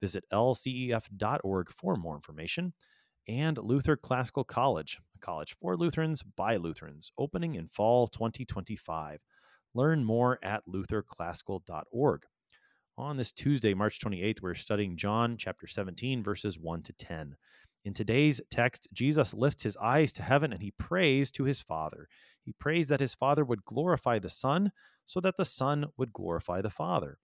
Visit lcef.org for more information. And Luther Classical College, a college for Lutherans by Lutherans, opening in fall 2025. Learn more at lutherclassical.org. On this Tuesday, March 28th, we're studying John chapter 17, verses 1 to 10. In today's text, Jesus lifts his eyes to heaven and he prays to his Father. He prays that his Father would glorify the Son so that the Son would glorify the Father.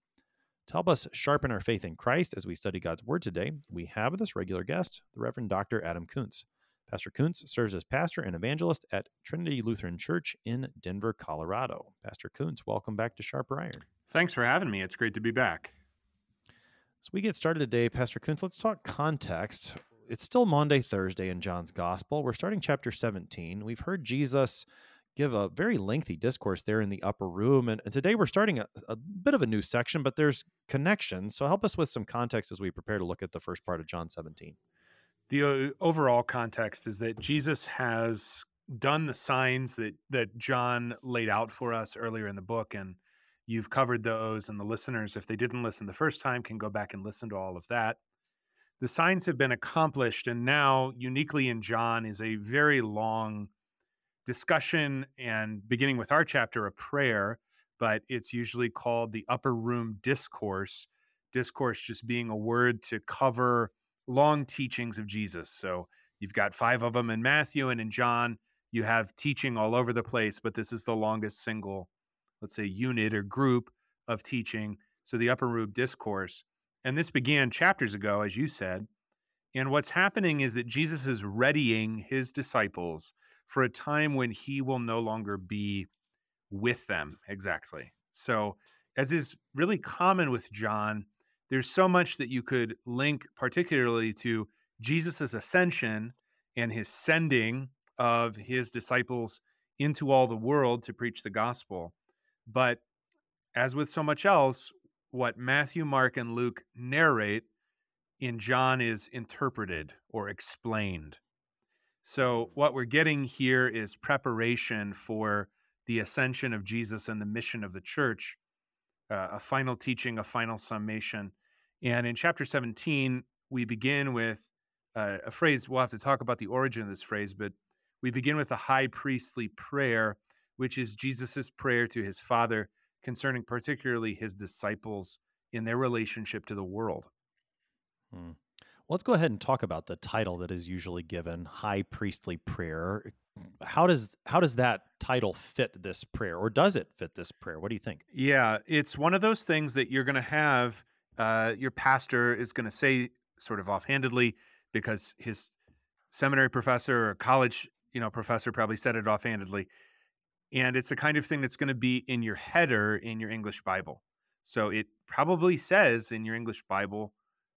To help us sharpen our faith in Christ as we study God's Word today, we have this regular guest, the Reverend Dr. Adam Koontz. Pastor Koontz serves as pastor and evangelist at Trinity Lutheran Church in Denver, Colorado. Pastor Koontz, welcome back to Sharper Iron. Thanks for having me. It's great to be back. As we get started today, Pastor Koontz, let's talk context it's still Maundy, Thursday in John's Gospel. We're starting chapter 17. We've heard Jesus give a very lengthy discourse there in the upper room. And, and today we're starting a, a, bit of a new section, but there's connections. So help us with some context as we prepare to look at the first part of John 17. The uh, overall context is that Jesus has done the signs that, that John laid out for us earlier in the book. And you've covered those, and the listeners, if they didn't listen the first time, can go back and listen to all of that the signs have been accomplished, and now, uniquely in John, is a very long discussion and beginning with our chapter, a prayer, but it's usually called the upper room discourse. Discourse just being a word to cover long teachings of Jesus. So you've got five of them in Matthew, and in John, you have teaching all over the place, but this is the longest single, let's say, unit or group of teaching. So the upper room discourse. And this began chapters ago, as you said. And what's happening is that Jesus is readying his disciples for a time when he will no longer be with them exactly. So, as is really common with John, there's so much that you could link, particularly to Jesus' ascension and his sending of his disciples into all the world to preach the gospel. But as with so much else, what Matthew, Mark, and Luke narrate in John is interpreted or explained. So, what we're getting here is preparation for the ascension of Jesus and the mission of the church, uh, a final teaching, a final summation. And in chapter 17, we begin with uh, a phrase, we'll have to talk about the origin of this phrase, but we begin with the high priestly prayer, which is Jesus' prayer to his Father concerning particularly his disciples in their relationship to the world. Hmm. Let's go ahead and talk about the title that is usually given, high priestly prayer. How does how does that title fit this prayer, or does it fit this prayer? What do you think? Yeah, it's one of those things that you're going to have. Uh, your pastor is going to say sort of offhandedly because his seminary professor or college you know professor probably said it offhandedly and it's the kind of thing that's going to be in your header in your English Bible. So it probably says in your English Bible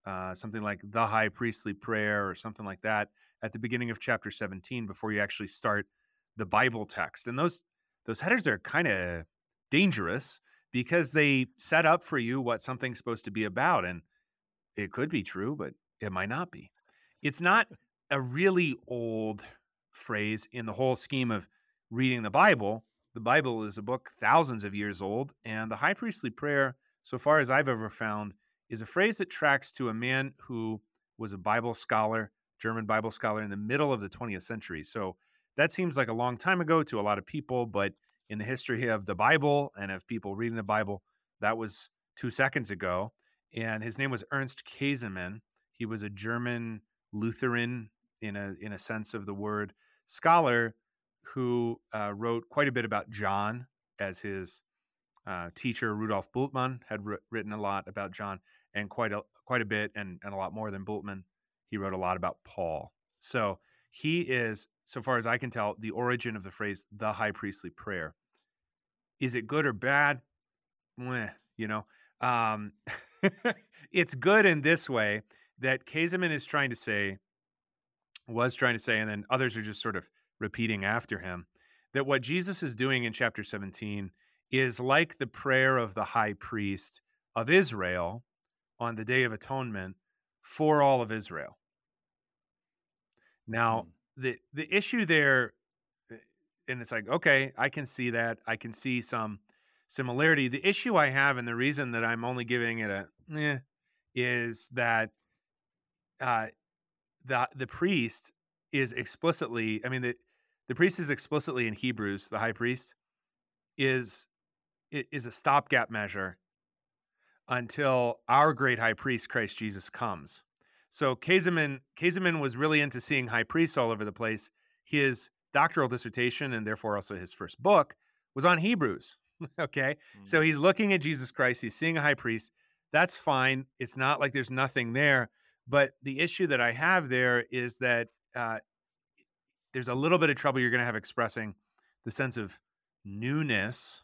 uh, something like the high priestly prayer or something like that at the beginning of chapter 17 before you actually start the Bible text. And those those headers are kind of dangerous because they set up for you what something's supposed to be about and it could be true but it might not be. It's not a really old phrase in the whole scheme of reading the Bible. The Bible is a book thousands of years old, and the high priestly prayer, so far as I've ever found, is a phrase that tracks to a man who was a Bible scholar, German Bible scholar in the middle of the 20th century. So that seems like a long time ago to a lot of people, but in the history of the Bible and of people reading the Bible, that was two seconds ago. And his name was Ernst Käsemann. He was a German Lutheran in a in a sense of the word scholar who uh, wrote quite a bit about John as his uh, teacher Rudolf Bultmann had written a lot about John and quite a quite a bit and, and a lot more than Bultmann. He wrote a lot about Paul. So he is, so far as I can tell, the origin of the phrase "the high priestly prayer." Is it good or bad? Meh, you know, um, it's good in this way that Käsemann is trying to say, was trying to say, and then others are just sort of repeating after him, that what Jesus is doing in chapter 17 is like the prayer of the high priest of Israel on the Day of Atonement for all of Israel. Now, mm. the the issue there, eh, and it's like, okay, I can see that. I can see some similarity. The issue I have, and the reason that I'm only giving it a eh, is that uh, the the priest is explicitly. I mean, the the priest is explicitly in Hebrews. The high priest is is a stopgap measure until our great high priest Christ Jesus comes. So Käsemann Käsemann was really into seeing high priests all over the place. His doctoral dissertation and therefore also his first book was on Hebrews. okay. Mm-hmm. So he's looking at Jesus Christ, he's seeing a high priest. That's fine. It's not like there's nothing there. But the issue that I have there is that uh, there's a little bit of trouble you're going to have expressing the sense of newness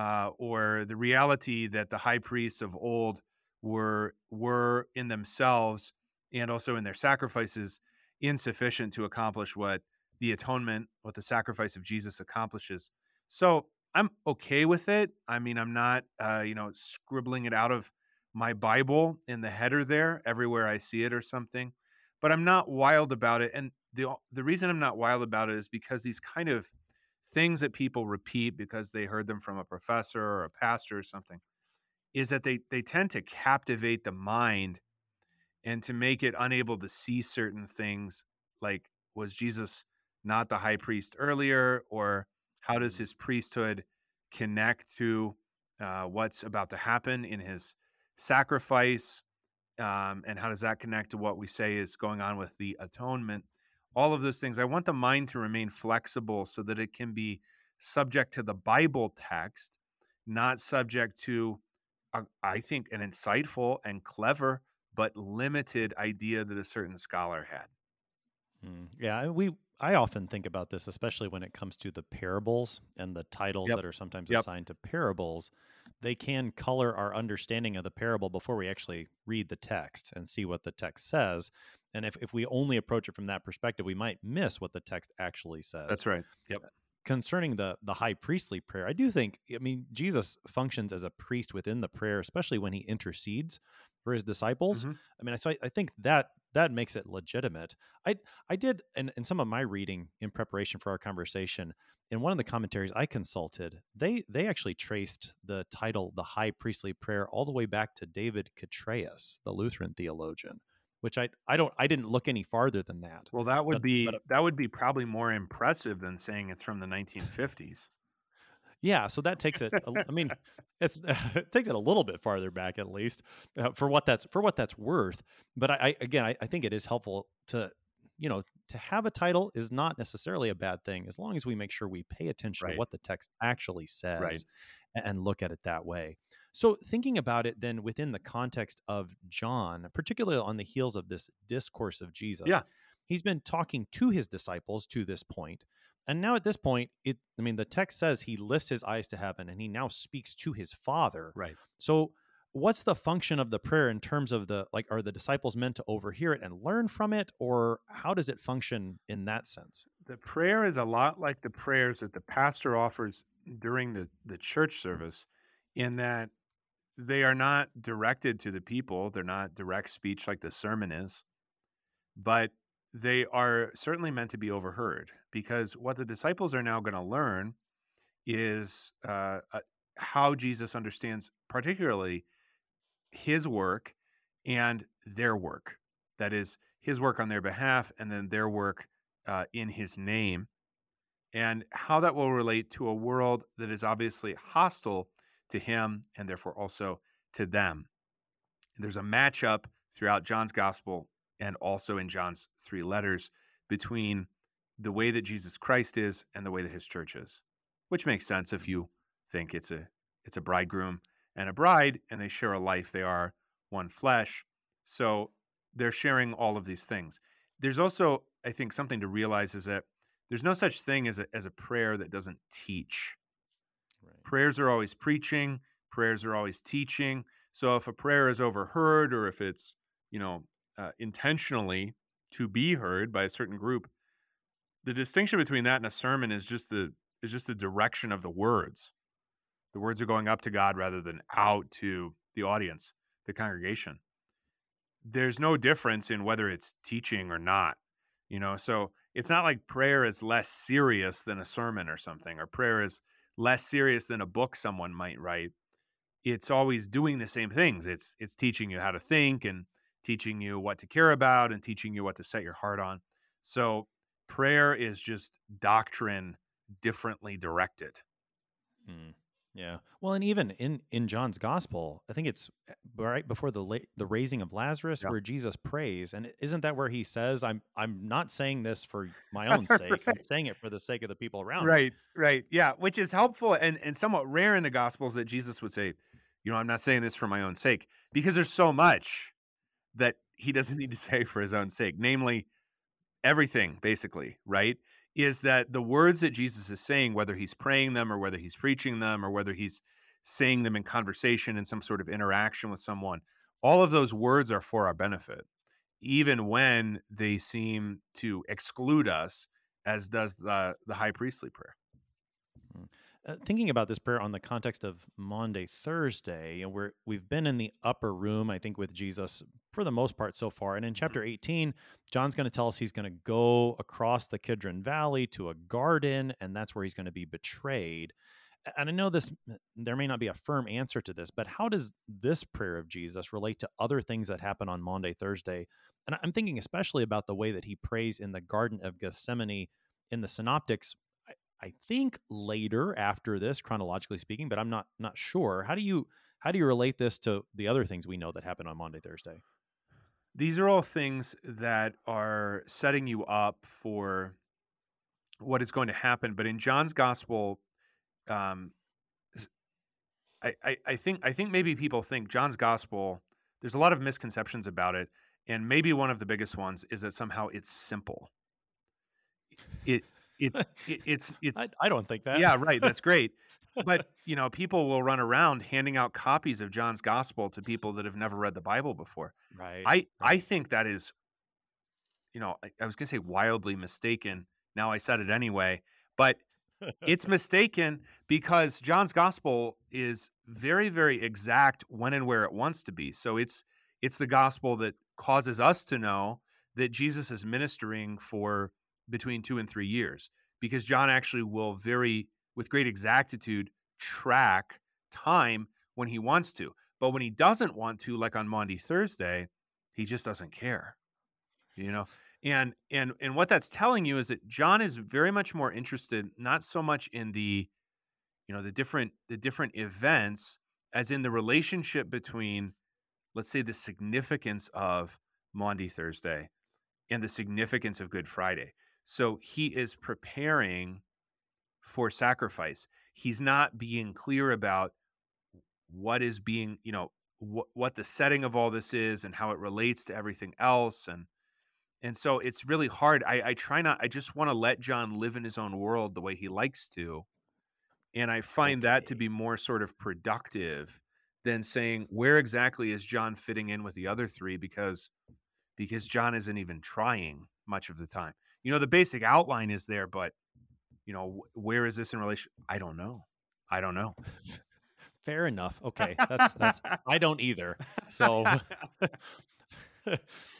uh, or the reality that the high priests of old were were in themselves and also in their sacrifices insufficient to accomplish what the atonement, what the sacrifice of Jesus accomplishes. So I'm okay with it. I mean, I'm not, uh, you know, scribbling it out of my Bible in the header there everywhere I see it or something, but I'm not wild about it. And the the reason I'm not wild about it is because these kind of things that people repeat because they heard them from a professor or a pastor or something is that they they tend to captivate the mind and to make it unable to see certain things like was Jesus not the high priest earlier or how does mm-hmm. his priesthood connect to uh, what's about to happen in his sacrifice um, and how does that connect to what we say is going on with the atonement all of those things i want the mind to remain flexible so that it can be subject to the bible text not subject to I think an insightful and clever but limited idea that a certain scholar had. Mm, yeah we I often think about this, especially when it comes to the parables and the titles yep. that are sometimes yep. assigned to parables. They can color our understanding of the parable before we actually read the text and see what the text says. And if, if we only approach it from that perspective, we might miss what the text actually says. That's right. Yep. Concerning the the high priestly prayer, I do think I mean Jesus functions as a priest within the prayer, especially when he intercedes for his disciples. Mm-hmm. I mean, I, I think that that makes it legitimate. I I did in, in some of my reading in preparation for our conversation, in one of the commentaries I consulted, they they actually traced the title the high priestly prayer all the way back to David Chytraeus, the Lutheran theologian, which I I don't I didn't look any farther than that. Well, that would but, be but, that would be probably more impressive than saying it's from the 1950s. Yeah, so that takes it. I mean, it's it takes it a little bit farther back at least uh, for what that's for what that's worth. But I, I again, I, I, think it is helpful to you know to have a title is not necessarily a bad thing as long as we make sure we pay attention right. to what the text actually says right. and look at it that way. So thinking about it then within the context of John, particularly on the heels of this discourse of Jesus, yeah. he's been talking to his disciples to this point and now at this point, it I mean the text says he lifts his eyes to heaven and he now speaks to his father. Right. So what's the function of the prayer in terms of the like are the disciples meant to overhear it and learn from it or how does it function in that sense? The prayer is a lot like the prayers that the pastor offers during the, the church service in that they are not directed to the people. They're not direct speech like the sermon is, but they are certainly meant to be overheard because what the disciples are now going to learn is uh, uh, how Jesus understands, particularly his work and their work. That is, his work on their behalf and then their work uh, in his name, and how that will relate to a world that is obviously hostile to him and therefore also to them. There's a matchup throughout John's gospel and also in John's three letters between the way that Jesus Christ is and the way that his church is, which makes sense if mm-hmm. you think it's a it's a bridegroom and a bride and they share a life, they are one flesh. So they're sharing all of these things. There's also, I think, something to realize is that there's no such thing as a, as a prayer that doesn't teach. Right. Prayers are always preaching, prayers are always teaching. So if a prayer is overheard or if it's, you know, uh, intentionally to be heard by a certain group, the distinction between that and a sermon is just the is just the direction of the words. The words are going up to God rather than out to the audience, the congregation. There's no difference in whether it's teaching or not, you know. So it's not like prayer is less serious than a sermon or something, or prayer is less serious than a book someone might write. It's always doing the same things. It's it's teaching you how to think and teaching you what to care about and teaching you what to set your heart on. So prayer is just doctrine differently directed. Hmm. Yeah. Well, and even in in John's gospel, I think it's eh, right before the la- the raising of Lazarus Yeah. where Jesus prays, and isn't that where he says, "I'm I'm not saying this for my own sake. I'm saying it for the sake of the people around me." Right, right. Yeah, which is helpful and, and somewhat rare in the gospels that Jesus would say, you know, I'm not saying this for my own sake, because there's so much that he doesn't need to say for his own sake. Namely, everything, basically, right? Is that the words that Jesus is saying, whether he's praying them or whether he's preaching them or whether he's saying them in conversation in some sort of interaction with someone, all of those words are for our benefit, even when they seem to exclude us, as does the, the high priestly prayer. Uh, thinking about this prayer on the context of Maundy Thursday, and we're we've been in the upper room, I think, with Jesus for the most part so far. And in chapter 18, John's going to tell us he's going to go across the Kidron Valley to a garden, and that's where he's going to be betrayed. And I know this there may not be a firm answer to this, but how does this prayer of Jesus relate to other things that happen on Maundy Thursday? And I'm thinking especially about the way that he prays in the Garden of Gethsemane in the Synoptics. I, think later after this, chronologically speaking, but I'm not not sure. How do you how do you relate this to the other things we know that happen on Maundy, Thursday? These are all things that are setting you up for what is going to happen. But in John's gospel, um, I, I, I think I think maybe people think John's gospel. There's a lot of misconceptions about it, and maybe one of the biggest ones is that somehow it's simple. It it's it, it's it's I, I don't think that. yeah right. That's great. But you know, people will run around handing out copies of John's gospel to people that have never read the Bible before. right. I I think that is, you know, I, I was gonna say wildly mistaken. Now I said it anyway, but it's mistaken because John's gospel is very very exact when and where it wants to be. So it's it's the gospel that causes us to know that Jesus is ministering for between 2 and 3 years because John actually will very with great exactitude track time when he wants to. But when he doesn't want to like on Maundy Thursday, he just doesn't care. You know? And and and what that's telling you is that John is very much more interested not so much in the you know the different the different events as in the relationship between let's say the significance of Maundy Thursday and the significance of Good Friday. So he is preparing for sacrifice. He's not being clear about what is being, you know, what what the setting of all this is and how it relates to everything else and and so it's really hard. I, I try not I just want to let John live in his own world the way he likes to. And I find that to be more sort of productive than saying where exactly is John fitting in with the other three because because John isn't even trying much of the time. You know, the basic outline is there, but you know, where is this in relation? I don't know. I don't know. Fair enough. Okay. That's that's I don't either. So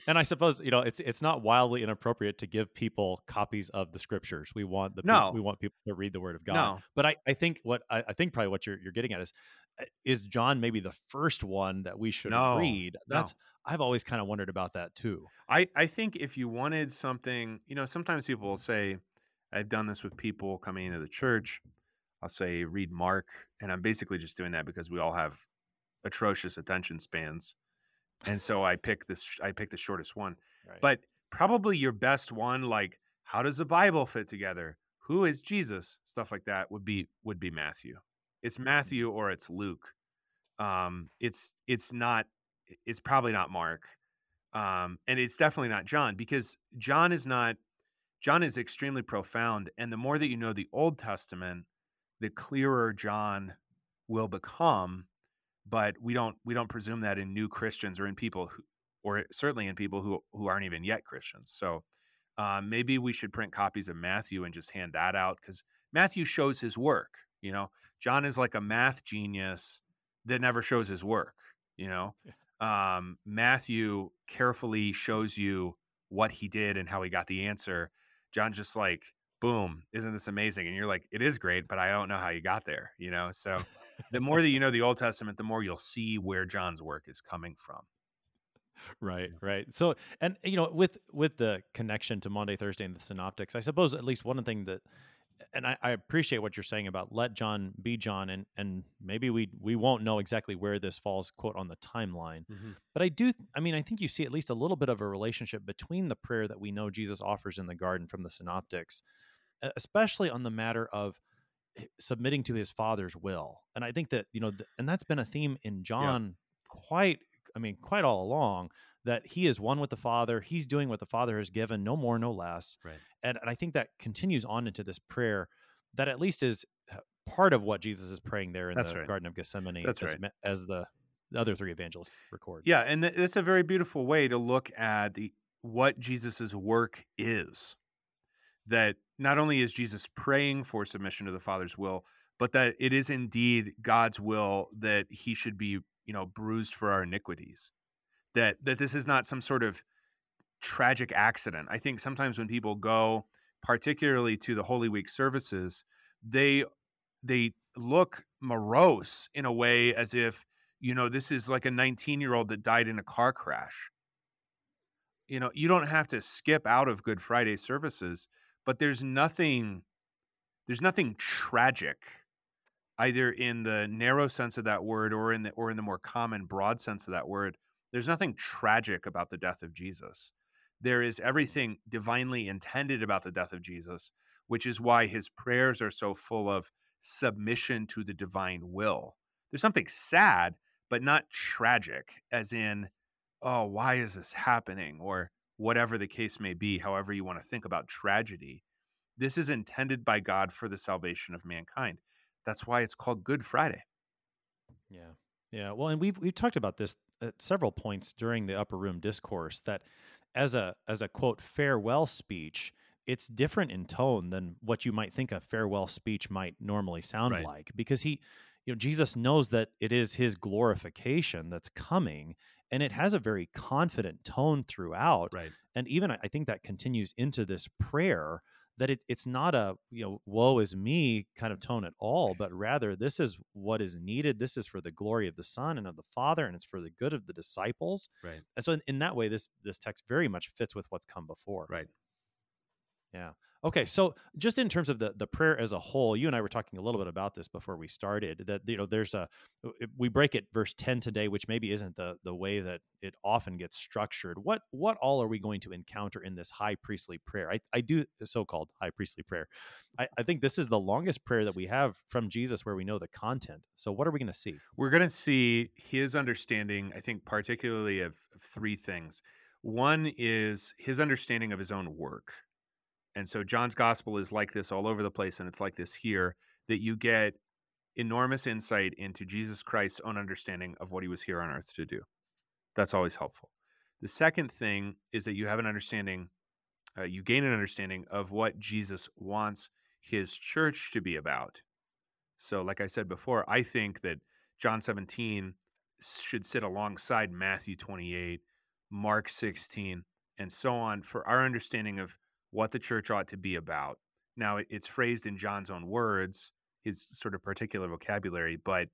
and I suppose, you know, it's it's not wildly inappropriate to give people copies of the scriptures. We want the No. we want people to read the word of God. No. But I, I think what I, I think probably what you're you're getting at is uh, is John maybe the first one that we should No, read? no. I've always kind of wondered about that too. I, I think if you wanted something, you know, sometimes people will say, I've done this with people coming into the church. I'll say, read Mark. And I'm basically just doing that because we all have atrocious attention spans. And so I pick this, I pick the shortest one. Right. But probably your best one, like, how does the Bible fit together? Who is Jesus? Stuff like that would be, would be Matthew. It's Matthew or it's Luke. Um, it's, it's not, it's probably not Mark um, and it's definitely not John because John is not John is extremely profound, and the more that you know the Old Testament, the clearer John will become. but we don't we don't presume that in new Christians or in people who, or certainly in people who who aren't even yet Christians. So um, maybe we should print copies of Matthew and just hand that out because Matthew shows his work. You know, John is like a math genius that never shows his work. You know, um, Matthew carefully shows you what he did and how he got the answer. John just like, boom, isn't this amazing? And you're like, it is great, but I don't know how you got there. You know, so the more that you know the Old Testament, the more you'll see where John's work is coming from. Right, right. So, and you know, with with the connection to Maundy, Thursday, and the Synoptics, I suppose at least one thing that, and I, I appreciate what you're saying about let John be John, and and maybe we we won't know exactly where this falls quote on the timeline, mm-hmm. but I do. I mean, I think you see at least a little bit of a relationship between the prayer that we know Jesus offers in the garden from the Synoptics, especially on the matter of submitting to his father's will and i think that you know th- and that's been a theme in john yeah. quite I mean, quite all along that he is one with the Father. He's doing what the Father has given, no more, no less. Right. And, and I think that continues on into this prayer that at least is uh, part of what Jesus is praying there in That's the right. Garden of Gethsemane That's as, right. as the, the other three evangelists record. Yeah, and th- it's a very beautiful way to look at the what Jesus's work is. That not only is Jesus praying for submission to the Father's will, but that it is indeed God's will that he should be you know bruised for our iniquities that that this is not some sort of tragic accident. I think sometimes when people go particularly to the holy week services they they look morose in a way as if you know this is like a 19 year old that died in a car crash. You know you don't have to skip out of good friday services but there's nothing there's nothing tragic either in the narrow sense of that word or in the or in the more common broad sense of that word there's nothing tragic about the death of jesus. There is mm-hmm. everything divinely intended about the death of jesus which is why his prayers are so full of submission to the divine will. There's something sad but not tragic as in oh why is this happening? or whatever the case may be however you want to think about tragedy. This is intended by god for the salvation of mankind. That's why it's called Good Friday. Yeah. Yeah. Well, and we've we've talked about this at several points during the upper room discourse that as a as a quote farewell speech, it's different in tone than what you might think a farewell speech might normally sound right. like because he you know Jesus knows that it is his glorification that's coming and it has a very confident tone throughout. Right. And even I think that continues into this prayer that it, it's not a you know woe is me kind of tone at all but rather this is what is needed. This is for the glory of the son and of the father and it's for the good of the disciples. Right. And so in, in that way this this text very much fits with what's come before. Right. Yeah Okay, so just in terms of the the prayer as a whole, you and I were talking a little bit about this before we started. That you know, there's a we break it verse ten today, which maybe isn't the the way that it often gets structured. What what all are we going to encounter in this high priestly prayer? I I do uh, so called high priestly prayer. I, I think this is the longest prayer that we have from Jesus where we know the content. So what are we going to see? We're going to see his understanding. I think particularly of, of three things. One is his understanding of his own work and so John's gospel is like this all over the place, and it's like this here that you get enormous insight into Jesus Christ's own understanding of what he was here on earth to do. That's always helpful. The second thing is that you have an understanding, uh, you gain an understanding of what Jesus wants his church to be about. So, like I said before, I think that John 17 should sit alongside Matthew 28, Mark 16, and so on for our understanding of what the church ought to be about. Now, it's phrased in John's own words, his sort of particular vocabulary, but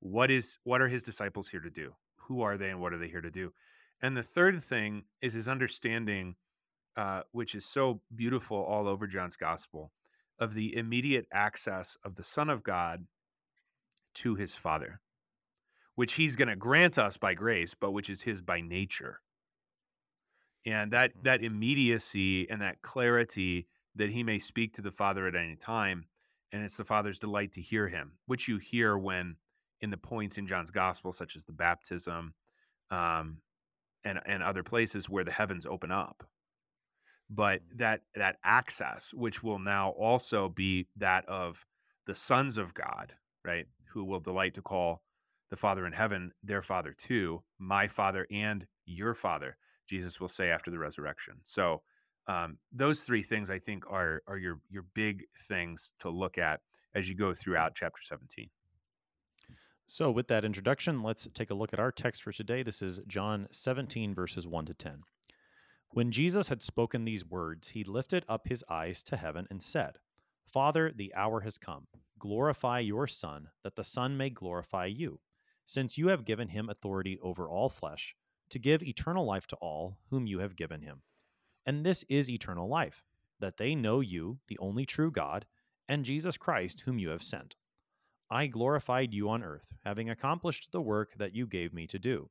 what is what are his disciples here to do? Who are they and what are they here to do? And the third thing is his understanding, uh, which is so beautiful all over John's gospel, of the immediate access of the Son of God to his Father, which he's going to grant us by grace, but which is his by nature and that mm. that immediacy and that clarity that he may speak to the father at any time and it's the father's delight to hear him which you hear when in the points in john's gospel such as the baptism um, and and other places where the heavens open up but mm. that that access which will now also be that of the sons of god right who will delight to call the Father in heaven, their Father too, my Father and your Father, Jesus will say after the resurrection. So, um, those three things I think are are your your big things to look at as you go throughout chapter 17. So, with that introduction, let's take a look at our text for today. This is John 17, verses 1 to 10. When Jesus had spoken these words, he lifted up his eyes to heaven and said, Father, the hour has come. Glorify your Son, that the Son may glorify you, since you have given him authority over all flesh, to give eternal life to all whom you have given him. And this is eternal life, that they know you, the only true God, and Jesus Christ, whom you have sent. I glorified you on earth, having accomplished the work that you gave me to do.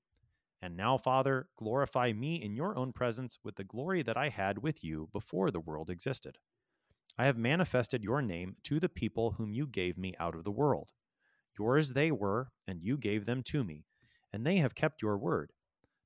And now, Father, glorify me in your own presence with the glory that I had with you before the world existed. I have manifested your name to the people whom you gave me out of the world. Yours they were, and you gave them to me, and they have kept your word.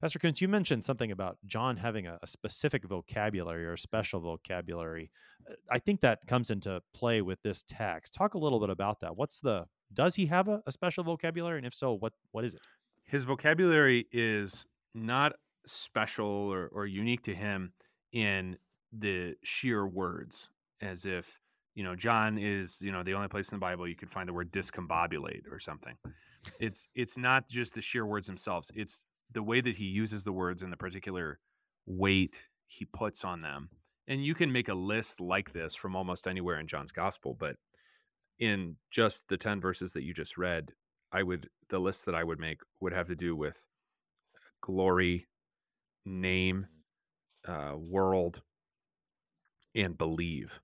Pastor Koontz, you mentioned something about John having a, a, specific vocabulary or a special vocabulary. Uh, I think that comes into play with this text. Talk a little bit about that. What's the does he have a, a special vocabulary, and if so, what what is it? His vocabulary is not special or, or unique to him in the sheer words, as if you know John is you know the only place in the Bible you could find the word discombobulate or something. It's it's not just the sheer words themselves. It's the way that he uses the words and the particular weight he puts on them. And you can make a list like this from almost anywhere in John's gospel, but in just the 10 verses that you just read, I would the list that I would make would have to do with glory, name, uh, world, and believe.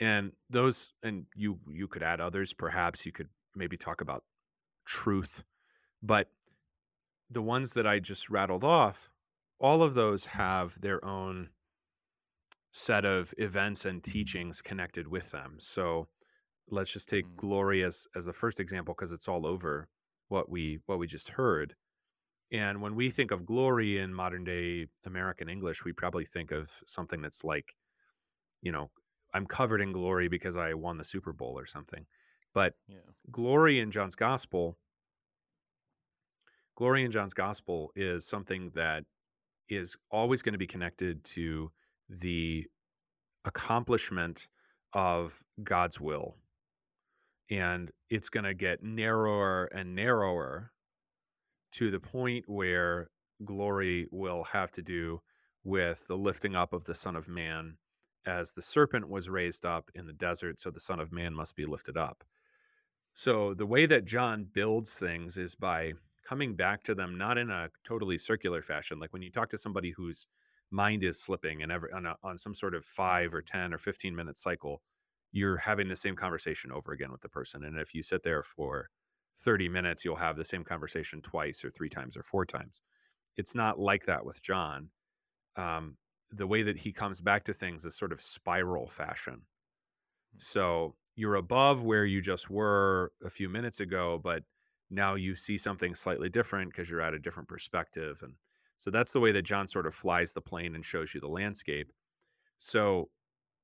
And those, and you you could add others. Perhaps you could maybe talk about truth, but the ones that I just rattled off, all of those have their own set of events and teachings connected with them. So let's just take mm. glory as as the first example because it's all over what we what we just heard. And when we think of glory in modern day American English, we probably think of something that's like, you know, I'm covered in glory because I won the Super Bowl or something. But yeah. glory in John's gospel, glory in John's gospel is something that is always going to be connected to the accomplishment of God's will. And it's going to get narrower and narrower to the point where glory will have to do with the lifting up of the Son of Man as the serpent was raised up in the desert, so the Son of Man must be lifted up. So the way that John builds things is by coming back to them not in a totally circular fashion. Like when you talk to somebody whose mind is slipping and every on, a, on some sort of five or 10 or 15 minute cycle, you're having the same conversation over again with the person. And if you sit there for 30 minutes, you'll have the same conversation twice or three times or four times. It's not like that with John. Um, the way that he comes back to things is sort of spiral fashion. Hmm. So you're above where you just were a few minutes ago, but now you see something slightly different because you're at a different perspective. And so that's the way that John sort of flies the plane and shows you the landscape. So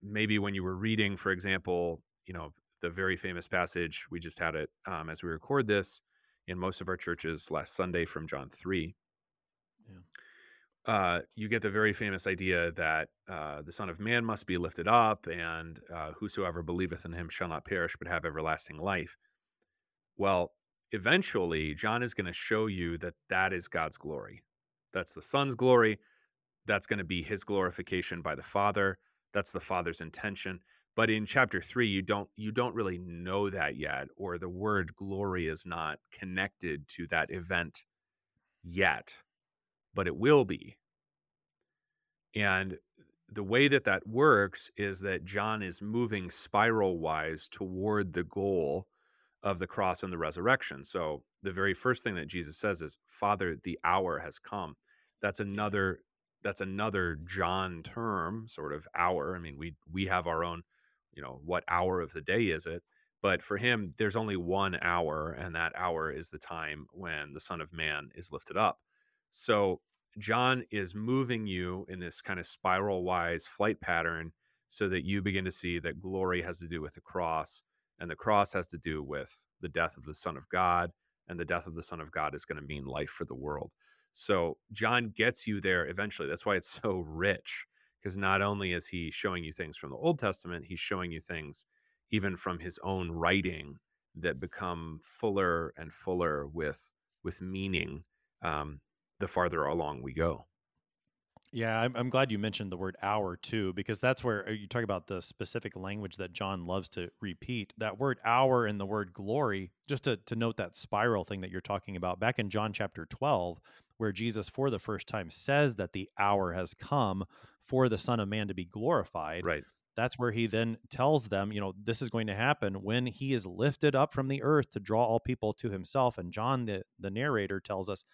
maybe when you were reading, for example, you know, the very famous passage. We just had it um, as we record this in most of our churches last Sunday from John 3. Yeah. Uh, you get the very famous idea that uh, the Son of Man must be lifted up, and uh, whosoever believeth in him shall not perish but have everlasting life. Well, eventually, John is going to show you that that is God's glory. That's the Son's glory. That's going to be his glorification by the Father. That's the Father's intention but in chapter 3 you don't you don't really know that yet or the word glory is not connected to that event yet but it will be and the way that that works is that John is moving spiral wise toward the goal of the cross and the resurrection. So the very first thing that Jesus says is, "Father, the hour has come." That's another that's another John term, sort of hour. I mean, we we have our own, you know, what hour of the day is it? But for him, there's only one hour, and that hour is the time when the Son of Man is lifted up. So John is moving you in this kind of spiral wise flight pattern so that you begin to see that glory has to do with the cross and the cross has to do with the death of the Son of God, and the death of the Son of God is going to mean life for the world. So John gets you there eventually. That's why it's so rich, because not only is he showing you things from the Old Testament, he's showing you things even from his own writing that become fuller and fuller with with meaning um, the farther along we go. Yeah, I'm, I'm glad you mentioned the word hour too, because that's where uh, you talk about the specific language that John loves to repeat. That word hour and the word glory, just to, to note that spiral thing that you're talking about, back in John chapter 12, where Jesus for the first time says that the hour has come for the Son of Man to be glorified. Right. That's where he then tells them, you know, this is going to happen when he is lifted up from the earth to draw all people to himself. And John, the, the narrator, tells us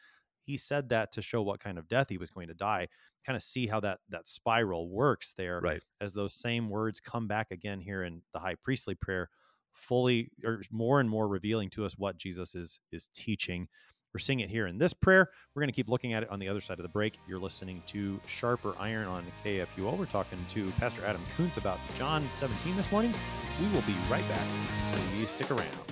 he said that to show what kind of death he was going to die kind of see how that that spiral works there right. as those same words come back again here in the high priestly prayer fully or more and more revealing to us what jesus is is teaching. We're seeing it here in this prayer. We're going to keep looking at it on the other side of the break. You're listening to sharper iron on kfuo we're talking to pastor adam koontz about john 17 this morning. We will be right back. Please stick around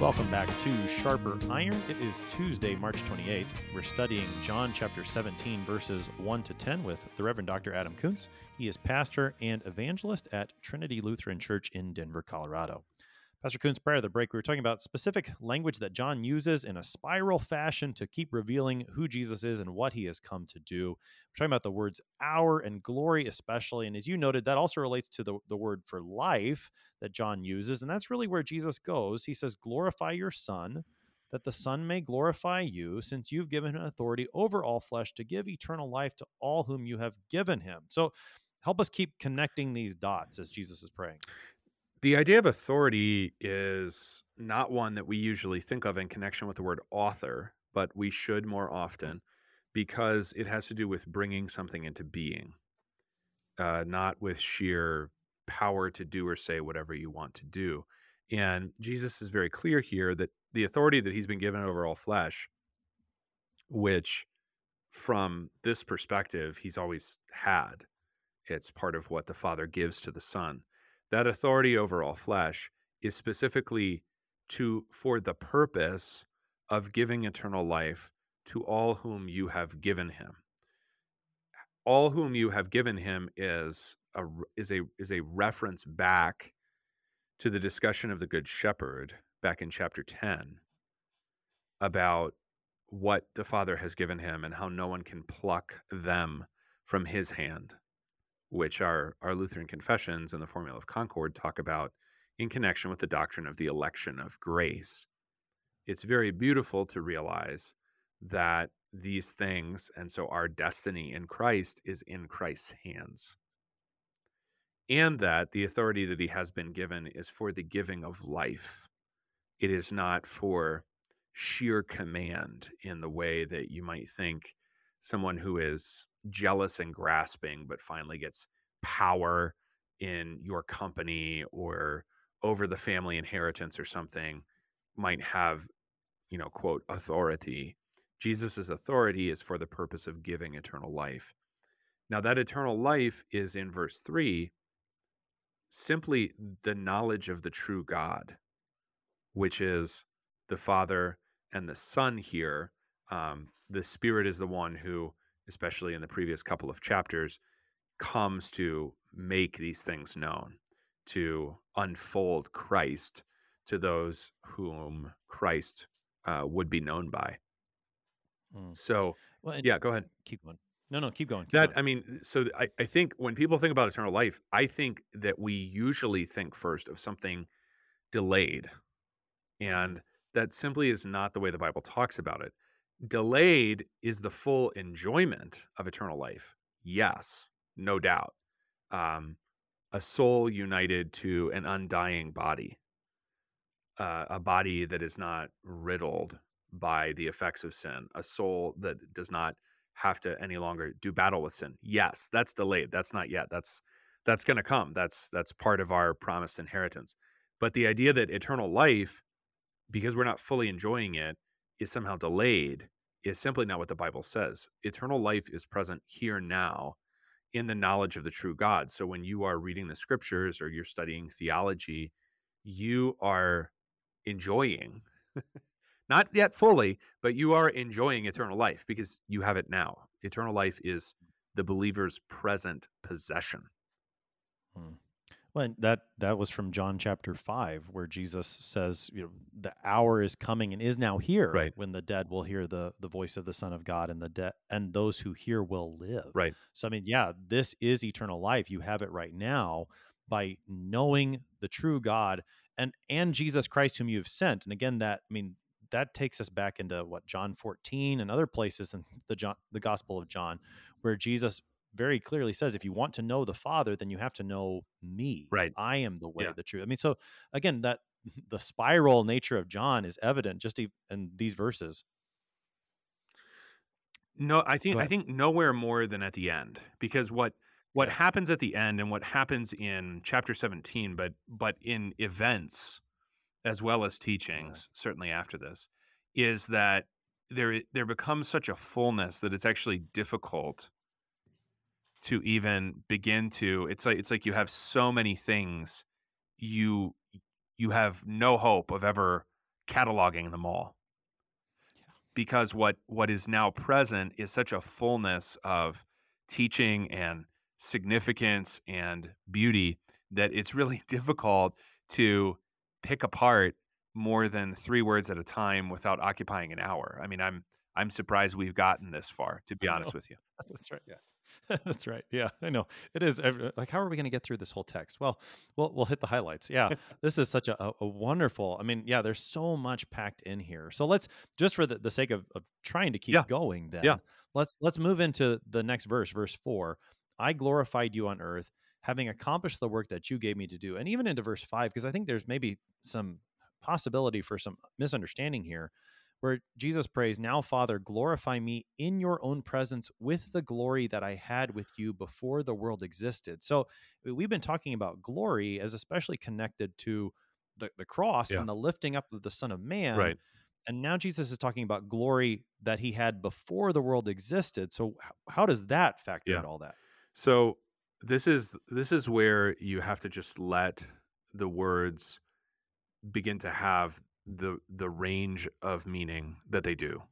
Welcome back to Sharper Iron. It is Tuesday, March 28th. We're studying John chapter 17, verses 1 to 10 with the Reverend Dr. Adam Koontz. He is pastor and evangelist at Trinity Lutheran Church in Denver, Colorado. Pastor Koontz, prior to the break, we were talking about specific language that John uses in a spiral fashion to keep revealing who Jesus is and what he has come to do. We're talking about the words hour and glory, especially. And as you noted, that also relates to the, the word for life that John uses. And that's really where Jesus goes. He says, Glorify your Son, that the Son may glorify you, since you've given him authority over all flesh to give eternal life to all whom you have given him. So, help us keep connecting these dots as Jesus is praying. The idea of authority is not one that we usually think of in connection with the word author, but we should more often because it has to do with bringing something into being, uh, not with sheer power to do or say whatever you want to do. And Jesus is very clear here that the authority that he's been given over all flesh, which from this perspective, he's always had, it's part of what the Father gives to the Son that authority over all flesh is specifically to for the purpose of giving eternal life to all whom you have given him. All whom you have given him is a is a is a reference back to the discussion of the good shepherd back in chapter 10 about what the father has given him and how no one can pluck them from his hand which our, our Lutheran confessions and the Formula of Concord talk about in connection with the doctrine of the election of grace. It's very beautiful to realize that these things, and so our destiny in Christ is in Christ's hands. And that the authority that he has been given is for the giving of life. It is not for sheer command in the way that you might think someone who is jealous and grasping, but finally gets power in your company or over the family inheritance or something might have, you know, quote, authority. Jesus' authority is for the purpose of giving eternal life. Now, that eternal life is in verse 3 simply the knowledge of the true God, which is the Father and the Son here. Um, the Spirit is the one who, especially in the previous couple of chapters, comes to make these things known, to unfold Christ to those whom Christ uh, would be known by. Mm. So, Well, yeah, go ahead. keep going. No, no, keep going. Keep That going. I mean, so I, I think when people think about eternal life, I think that we usually think first of something delayed. And that simply is not the way the Bible talks about it. Delayed is the full enjoyment of eternal life. Yes, no doubt. Um, a soul united to an undying body, uh, a body that is not riddled by the effects of sin, a soul that does not have to any longer do battle with sin. Yes, that's delayed. That's not yet. That's that's going to come. That's that's part of our promised inheritance. But the idea that eternal life because we're not fully enjoying it is somehow delayed is simply not what the Bible says. Eternal life is present here now in the knowledge of the true God. So when you are reading the scriptures or you're studying theology, you are enjoying not yet fully, but you are enjoying eternal life because you have it now. Eternal life is the believer's present possession. Hmm. Well, and that that was from John chapter five, where Jesus says, "You know, the hour is coming and is now here, Right. when the dead will hear the the voice of the Son of God, and the dead and those who hear will live." Right. So, I mean, yeah, this is eternal life. You have it right now by knowing the true God and and Jesus Christ, whom you have sent. And again, that I mean, that takes us back into what John fourteen and other places in the John, the Gospel of John, where Jesus very clearly says if you want to know the father then you have to know me Right. i am the way Yeah. the truth i mean so again that the spiral nature of john is evident just in these verses No, I think I think nowhere more than at the end because what what Yeah. happens at the end and what happens in chapter 17 but but in events as well as teachings certainly after this is that there there becomes such a fullness that it's actually difficult to even begin to it's like it's like you have so many things you you have no hope of ever cataloging them all because what what is now present is such a fullness of teaching and significance and beauty that it's really difficult to pick apart more than three words at a time without occupying an hour. I mean, I'm I'm surprised we've gotten this far, to be honest with you. that's right yeah that's right. Yeah i know. It is like how are we going to get through this whole text? Well we'll, we'll hit the highlights. Yeah this is such a, a- wonderful i mean yeah there's so much packed in here. So let's just for the, the sake of, of trying to keep Yeah. going then Yeah. let's let's move into the next verse verse 4 i glorified you on earth having accomplished the work that you gave me to do. And even into verse 5 because i think there's maybe some possibility for some misunderstanding here where Jesus prays, Now, Father, glorify me in your own presence with the glory that I had with you before the world existed. So, we've been talking about glory as especially connected to the, the cross Yeah. and the lifting up of the Son of Man. Right. And now Jesus is talking about glory that he had before the world existed. So, how does that factor Yeah. into all that? So this is this is where you have to just let the words begin to have the the range of meaning that they do.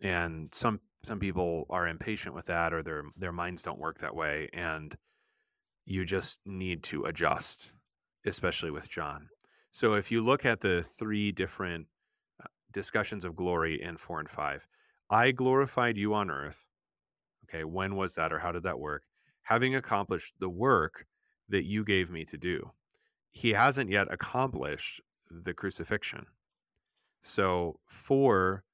And some some people are impatient with that or their their minds don't work that way and you just need to adjust especially with John. So if you look at the three different uh, discussions of glory in 4 and 5, I glorified you on earth. Okay, when was that or how did that work? Having accomplished the work that you gave me to do. He hasn't yet accomplished the crucifixion. So, 4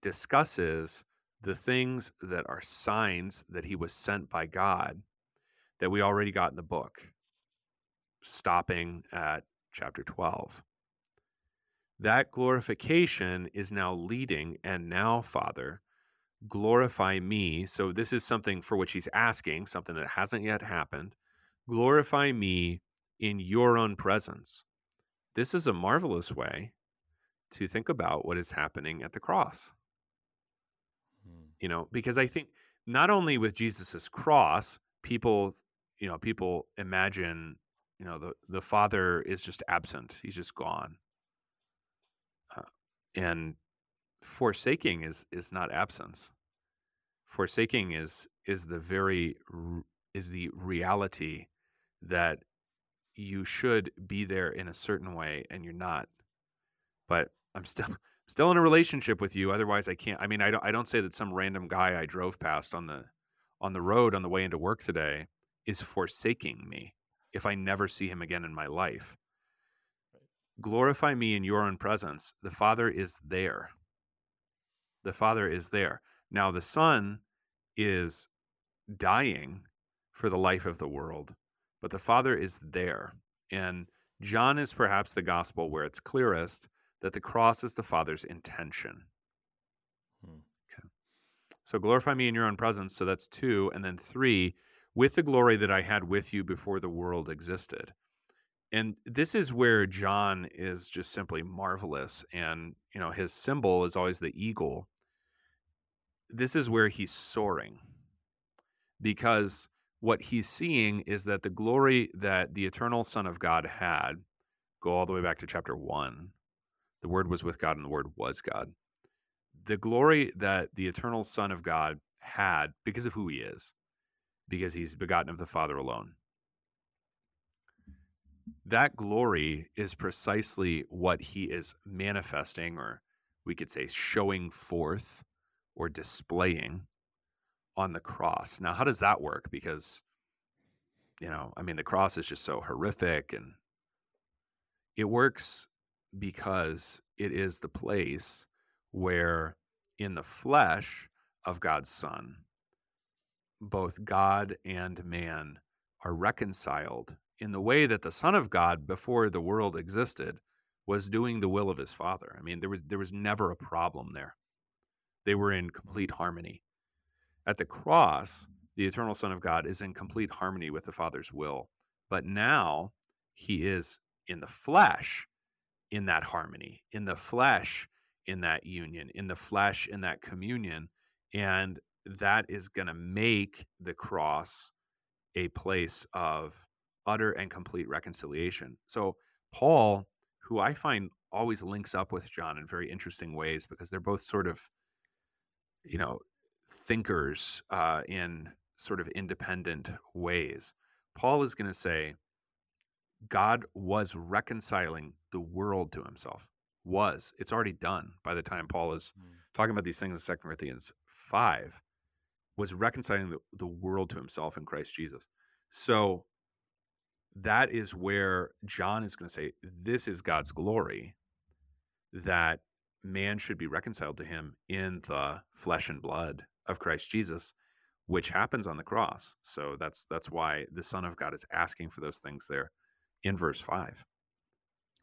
discusses the things that are signs that he was sent by God that we already got in the book, stopping at chapter 12. That glorification is now leading, and now, Father, glorify me. So, this is something for which he's asking, something that hasn't yet happened. Glorify me in your own presence. This is a marvelous way to think about what is happening at the cross you know because i think not only with jesus's cross people you know, people imagine, you know, the the father is just absent; he's just gone. Uh, and forsaking is is not absence. Forsaking is is the very is the reality that you should be there in a certain way and you're not. But I'm still still in a relationship with you. Otherwise, I can't. I mean, I don't. I don't say that some random guy I drove past on the on the road on the way into work today is forsaking me if I never see him again in my life. Glorify me in your own presence. The Father is there. The Father is there. Now the Son is dying for the life of the world, but the Father is there. And John is perhaps the gospel where it's clearest that the cross is the Father's intention. Hmm. Okay. So glorify me in your own presence. So that's two. And then three, with the glory that I had with you before the world existed. And this is where John is just simply marvelous. And, you know, his symbol is always the eagle. This is where he's soaring because what he's seeing is that the glory that the eternal Son of God had, go all the way back to chapter one, the Word was with God and the Word was God. The glory that the eternal Son of God had because of who he is, because he's begotten of the Father alone. That glory is precisely what he is manifesting, or we could say showing forth or displaying on the cross. Now, how does that work? Because, you know, I mean, the cross is just so horrific and it works because it is the place where, in the flesh of God's Son, both God and man are reconciled in the way that the Son of God, before the world existed, was doing the will of his Father. I mean, there was there was never a problem there. They were in complete harmony. At the cross, the eternal Son of God is in complete harmony with the Father's will. But now he is in the flesh in that harmony, in the flesh in that union, in the flesh in that communion. And that is going to make the cross a place of utter and complete reconciliation. So, Paul, who I find always links up with John in very interesting ways because they're both sort of, you know, thinkers uh, in sort of independent ways. Paul is going to say, God was reconciling the world to himself. Was. It's already done by the time Paul is mm. talking about these things in 2 Corinthians 5, was reconciling the, the world to himself in Christ Jesus. So that is where John is going to say, This is God's glory, that man should be reconciled to him in the flesh and blood of Christ Jesus, which happens on the cross. So that's that's why the Son of God is asking for those things there in verse five.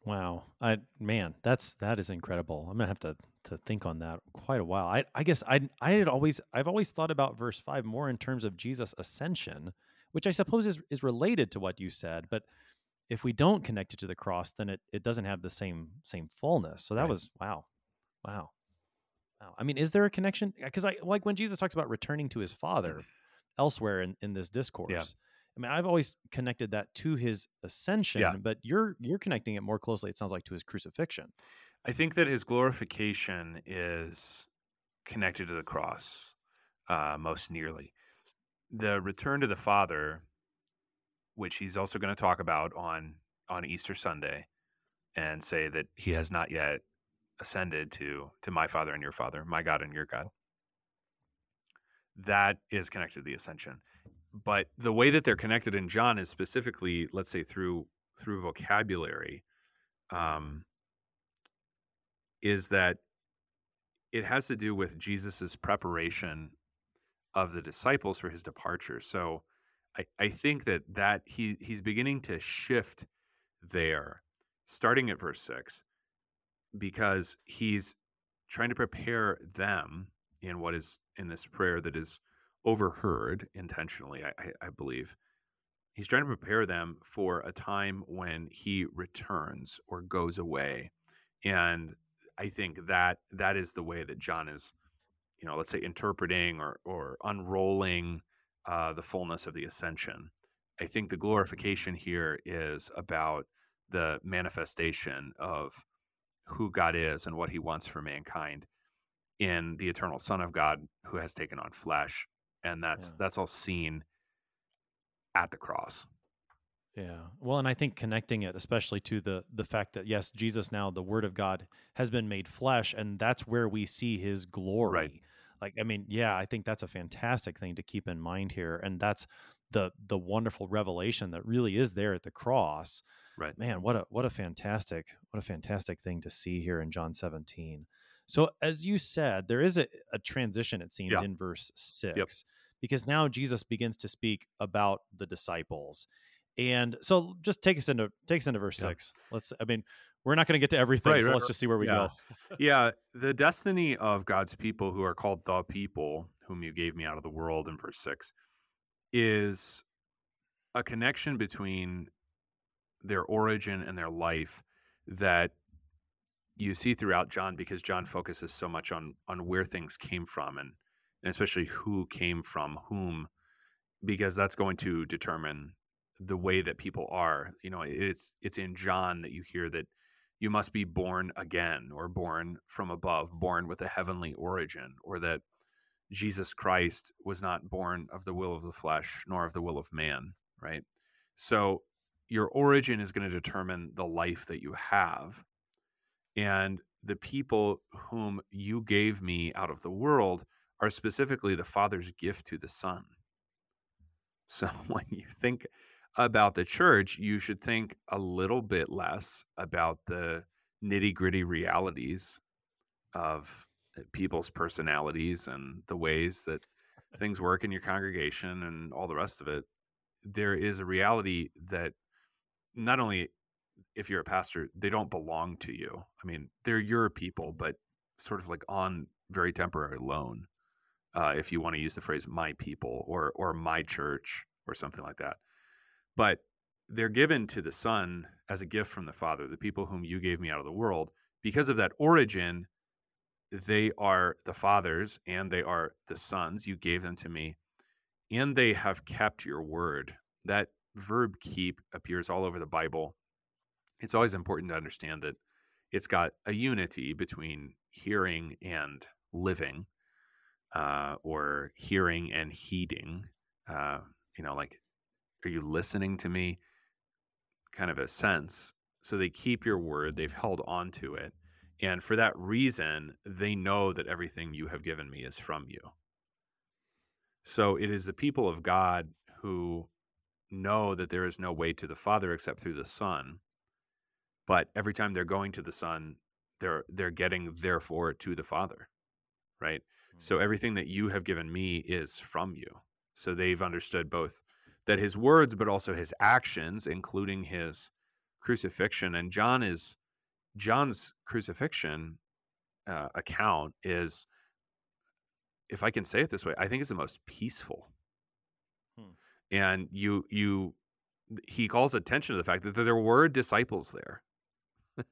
Wow, I man, that's that is incredible. I'm gonna have to to think on that quite a while. I I guess I I had always I've always thought about verse five more in terms of Jesus' ascension, which I suppose is is related to what you said, but if we don't connect it to the cross, then it, it doesn't have the same same fullness. So that right. was wow, wow. Wow. I mean, is there a connection? Because I like when Jesus talks about returning to his Father elsewhere in, in this discourse. Yeah. I mean, I've always connected that to his ascension, yeah. but you're you're connecting it more closely. It sounds like to his crucifixion. I think that his glorification is connected to the cross uh, most nearly. The return to the Father, which he's also going to talk about on on Easter Sunday, and say that he has not yet ascended to to my father and your father, my God and your God. That is connected to the ascension. But the way that they're connected in John is specifically, let's say, through through vocabulary, um, is that it has to do with Jesus's preparation of the disciples for his departure. So I, I think that that he he's beginning to shift there, starting at verse six, because he's trying to prepare them in what is in this prayer that is overheard intentionally, I, I, believe. He's trying to prepare them for a time when he returns or goes away. And I think that that is the way that John is, you know, let's say interpreting or, or unrolling uh, the fullness of the ascension. I think the glorification here is about the manifestation of who God is and what he wants for mankind in the eternal son of God who has taken on flesh and that's Yeah. that's all seen at the cross. Yeah. Well, and I think connecting it especially to the the fact that yes, Jesus now the word of God has been made flesh and that's where we see his glory. Right. Like I mean, yeah, I think that's a fantastic thing to keep in mind here and that's the the wonderful revelation that really is there at the cross. Right. Man, what a what a fantastic what a fantastic thing to see here in John 17. So as you said, there is a, a transition it seems Yeah. in verse 6 because now Jesus begins to speak about the disciples. And so just take us into take us into verse Yeah. 6. Let's I mean, we're not going to get to everything, Right, so right, let's right. just see where we Yeah. go. yeah, the destiny of God's people who are called the people whom you gave me out of the world in verse 6 is a connection between their origin and their life that you see throughout John because John focuses so much on on where things came from and and especially who came from whom because that's going to determine the way that people are. You know it's it's in John that you hear that you must be born again or born from above born with a heavenly origin or that Jesus Christ was not born of the will of the flesh nor of the will of man right? So your origin is going to determine the life that you have and the people whom you gave me out of the world are specifically the father's gift to the son. So when you think about the church you should think a little bit less about the nitty-gritty realities of uh, people's personalities and the ways that things work in your congregation and all the rest of it. There is a reality that not only if you're a pastor, they don't belong to you. I mean, they're your people, but sort of like on very temporary loan. Uh, if you want to use the phrase "my people" or or "my church" or something like that, but they're given to the Son as a gift from the Father, the people whom you gave me out of the world. Because of that origin, they are the Father's and they are the Sons. You gave them to me, and they have kept your word. That verb "keep" appears all over the Bible it's always important to understand that it's got a unity between hearing and living, uh, or hearing and heeding. Uh, you know, like, are you listening to me? Kind of a sense. So they keep your word, they've held on to it. And for that reason, they know that everything you have given me is from you. So it is the people of God who know that there is no way to the Father except through the Son but every time they're going to the son they're they're getting therefore to the father right? So everything that you have given me is from you. So they've understood both that his words but also his actions including his crucifixion. And john is john's crucifixion uh, account is if i can say it this way i think it's the most peaceful. And you you he calls attention to the fact that there were disciples there.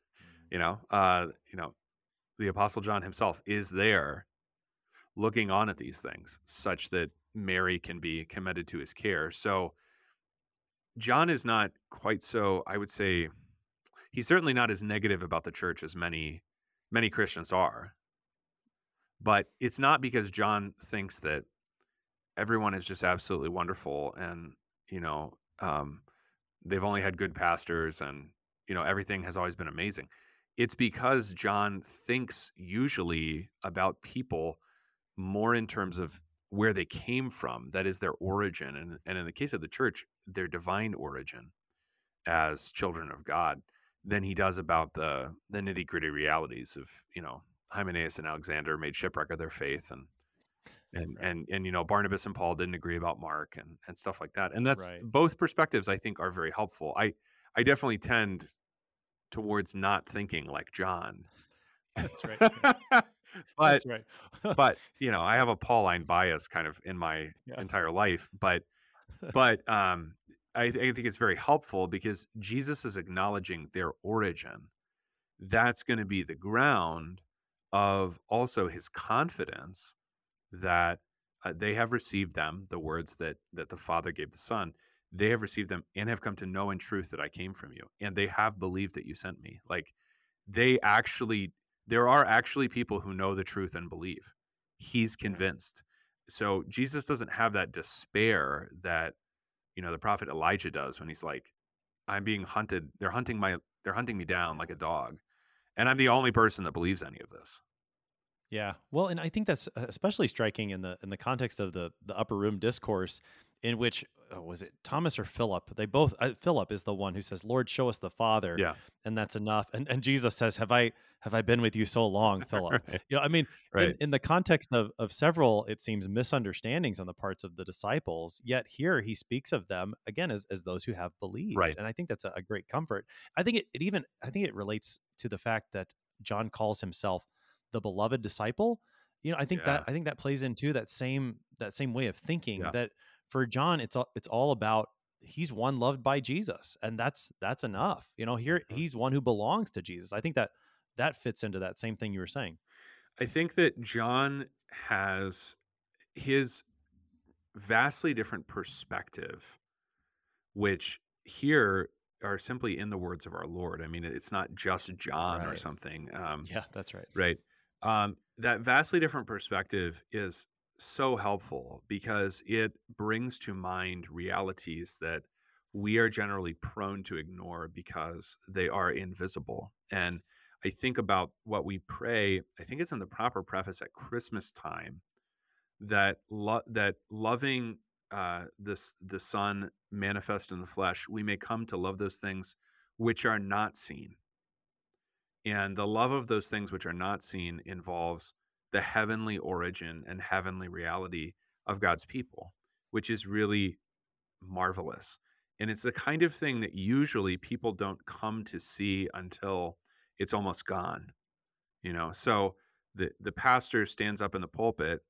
You know uh you know the apostle john himself is there looking on at these things such that mary can be commended to his care. So john is not quite so i would say he's certainly not as negative about the church as many many christians are. But it's not because john thinks that everyone is just absolutely wonderful and you know um they've only had good pastors and you know everything has always been amazing. It's because John thinks usually about people more in terms of where they came from, that is their origin, and, and in the case of the church, their divine origin as children of God, than he does about the the nitty gritty realities of you know Hymenaeus and Alexander made shipwreck of their faith, and and Right. and and you know Barnabas and Paul didn't agree about Mark and and stuff like that, and that's Right. both perspectives I think are very helpful. I I definitely tend towards not thinking like John. That's right. but That's right. but you know, I have a Pauline bias kind of in my Yeah. entire life. But but um I, I think it's very helpful because Jesus is acknowledging their origin. That's going to be the ground of also his confidence that uh, they have received them, the words that that the Father gave the Son. they have received them and have come to know in truth that I came from you, and they have believed that you sent me. Like they actually, there are actually people who know the truth and believe. He's convinced. So Jesus doesn't have that despair that you know the prophet Elijah does when he's like, "I'm being hunted. They're hunting my. They're hunting me down like a dog, and I'm the only person that believes any of this." Yeah. Well, and I think that's uh, especially striking in the in the context of the the upper room discourse in which uh, was it Thomas or Philip? They both uh, Philip is the one who says, "Lord, show us the Father." Yeah. And that's enough. And and Jesus says, "Have I have I been with you so long, Philip?" right. You know, I mean, Right. in, in the context of of several it seems misunderstandings on the parts of the disciples, yet here he speaks of them again as as those who have believed. Right. And I think that's a, a great comfort. I think it, it even I think it relates to the fact that John calls himself the beloved disciple you know i think that i think that plays into that same that same way of thinking Yeah. that for john it's all it's all about he's one loved by jesus and that's that's enough you know here Mhm. he's one who belongs to jesus i think that that fits into that same thing you were saying I think that John has his vastly different perspective, which here are simply in the words of our Lord. I mean, it's not just John or something. Um, yeah that's right right um, that vastly different perspective is so helpful because it brings to mind realities that we are generally prone to ignore because they are invisible. And i think about what we pray i think it's in the proper preface at christmas time that lo- that loving uh, this the son manifest in the flesh we may come to love those things which are not seen and the love of those things which are not seen involves the heavenly origin and heavenly reality of God's people, which is really marvelous. And it's the kind of thing that usually people don't come to see until it's almost gone. You know, so the the pastor stands up in the pulpit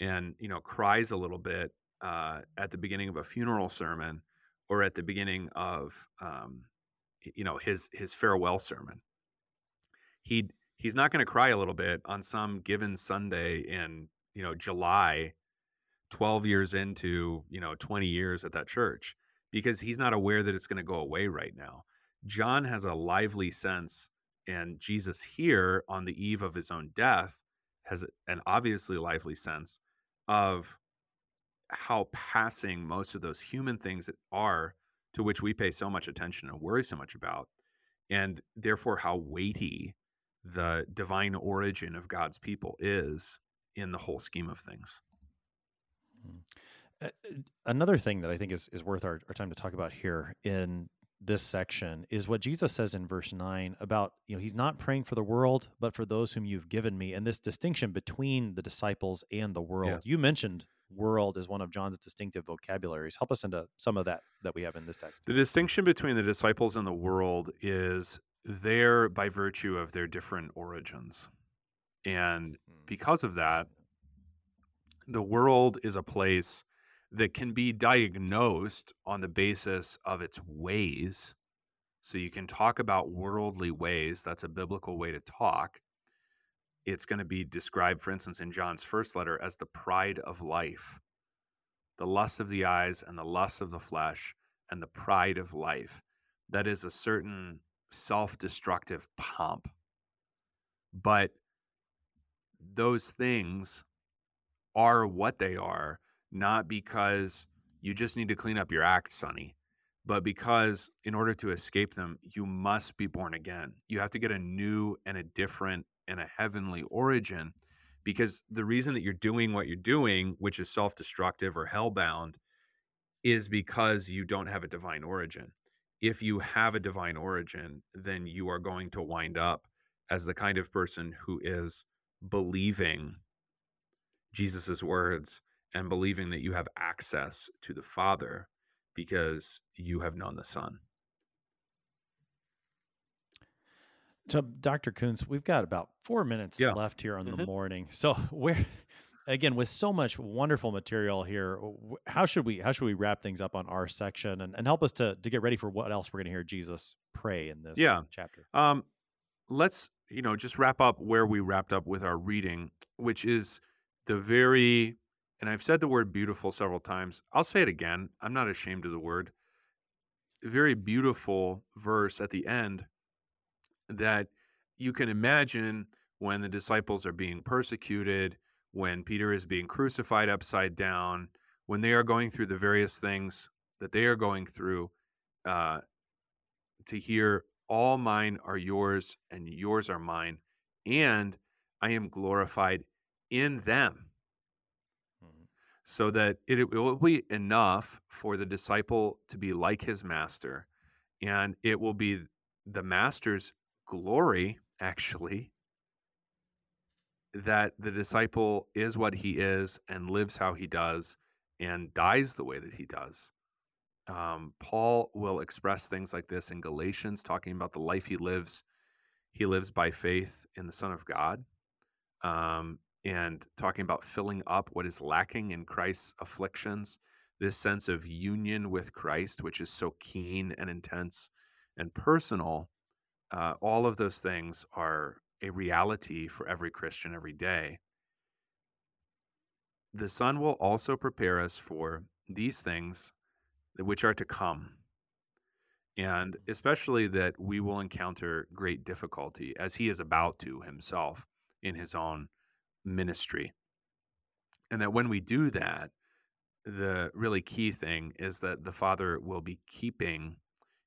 and you know cries a little bit uh, at the beginning of a funeral sermon or at the beginning of um, you know his his farewell sermon he he's not going to cry a little bit on some given Sunday in you know July, twelve years into you know twenty years at that church because he's not aware that it's going to go away right now. John has a lively sense, and Jesus here on the eve of his own death has an obviously lively sense of how passing most of those human things are to which we pay so much attention and worry so much about and therefore how weighty the divine origin of God's people is in the whole scheme of things. Uh, another thing that I think is, is worth our, our time to talk about here in this section is what Jesus says in verse 9 about, you know, he's not praying for the world, but for those whom you've given me. And this distinction between the disciples and the world. You mentioned world is one of John's distinctive vocabularies. Help us into some of that that we have in this text. The distinction between the disciples and the world is there by virtue of their different origins. And mm. because of that, the world is a place that can be diagnosed on the basis of its ways. So you can talk about worldly ways. That's a biblical way to talk. It's going to be described, for instance, in John's first letter as the pride of life, the lust of the eyes and the lust of the flesh and the pride of life. That is a certain self destructive pomp. But those things are what they are, not because you just need to clean up your act, Sonny, but because in order to escape them, you must be born again. You have to get a new and a different and a heavenly origin because the reason that you're doing what you're doing, which is self destructive or hellbound, is because you don't have a divine origin. If you have a divine origin, then you are going to wind up as the kind of person who is believing Jesus's words and believing that you have access to the Father because you have known the Son. So, Dr. Koontz, we've got about four minutes Yeah. left here on the Mhm. morning. So, where, again, with so much wonderful material here, how should we how should we wrap things up on our section and, and help us to to get ready for what else we're going to hear Jesus pray in this Yeah. chapter? Um, let's you know just wrap up where we wrapped up with our reading, which is the very and I've said the word beautiful several times. I'll say it again. I'm not ashamed of the word. very beautiful verse at the end that you can imagine when the disciples are being persecuted, when Peter is being crucified upside down, when they are going through the various things that they are going through, uh, to hear, All mine are yours, and yours are mine, and I am glorified in them. Mhm. So that it, it will be enough for the disciple to be like his master, and it will be the master's glory, actually, that the disciple is what he is and lives how he does and dies the way that he does. Um, Paul will express things like this in Galatians, talking about the life he lives. He lives by faith in the Son of God, um, and talking about filling up what is lacking in Christ's afflictions. This sense of union with Christ, which is so keen and intense and personal, uh, all of those things are a reality for every Christian every day. The Son will also prepare us for these things which are to come. And especially that we will encounter great difficulty as he is about to himself in his own ministry. And that when we do that, the really key thing is that the Father will be keeping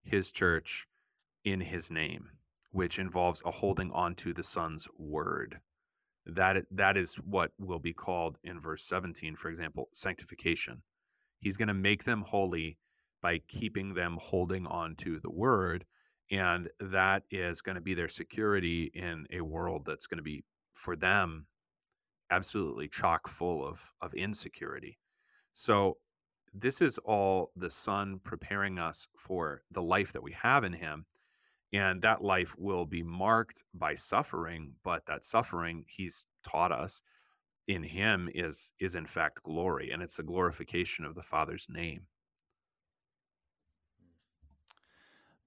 his church in his name, which involves a holding on to the Son's word. That, that is what will be called in verse 17, for example, sanctification. He's going to make them holy by keeping them holding on to the word. And that is going to be their security in a world that's going to be, for them, absolutely chock full of, of insecurity. So, this is all the Son preparing us for the life that we have in Him. And that life will be marked by suffering, but that suffering, He's taught us, in him is is in fact glory and it's the glorification of the father's name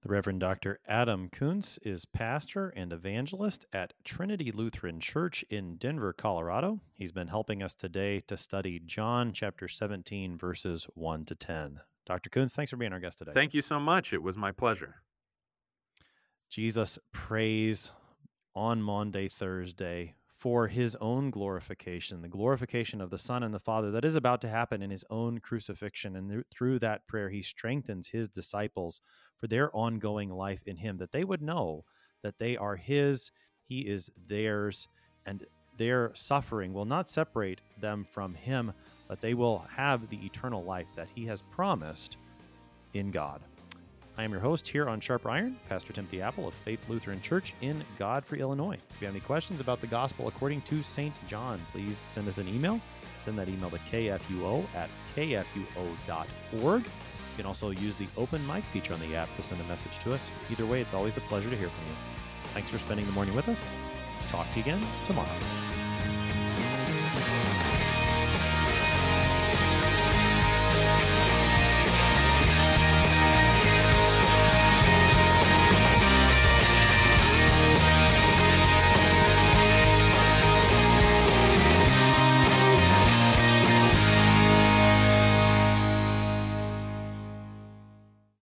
The Reverend Dr. Adam Koontz is pastor and evangelist at Trinity Lutheran Church in Denver, Colorado. He's been helping us today to study John chapter 17, verses 1 to 10. Dr. Koontz, thanks for being our guest today. thank you so much it was my pleasure Jesus prays on Maundy, Thursday for his own glorification, the glorification of the Son and the Father that is about to happen in his own crucifixion. And th- through that prayer, he strengthens his disciples for their ongoing life in him, that they would know that they are his, he is theirs, and their suffering will not separate them from him, but they will have the eternal life that he has promised in God. I am your host here on Sharper Iron, Pastor Timothy Appel of Faith Lutheran Church in Godfrey, Illinois. If you have any questions about the gospel according to St. John, please send us an email. Send that email to kfuo at kfuo.org. You can also use the open mic feature on the app to send a message to us. Either way, it's always a pleasure to hear from you. Thanks for spending the morning with us. Talk to you again tomorrow.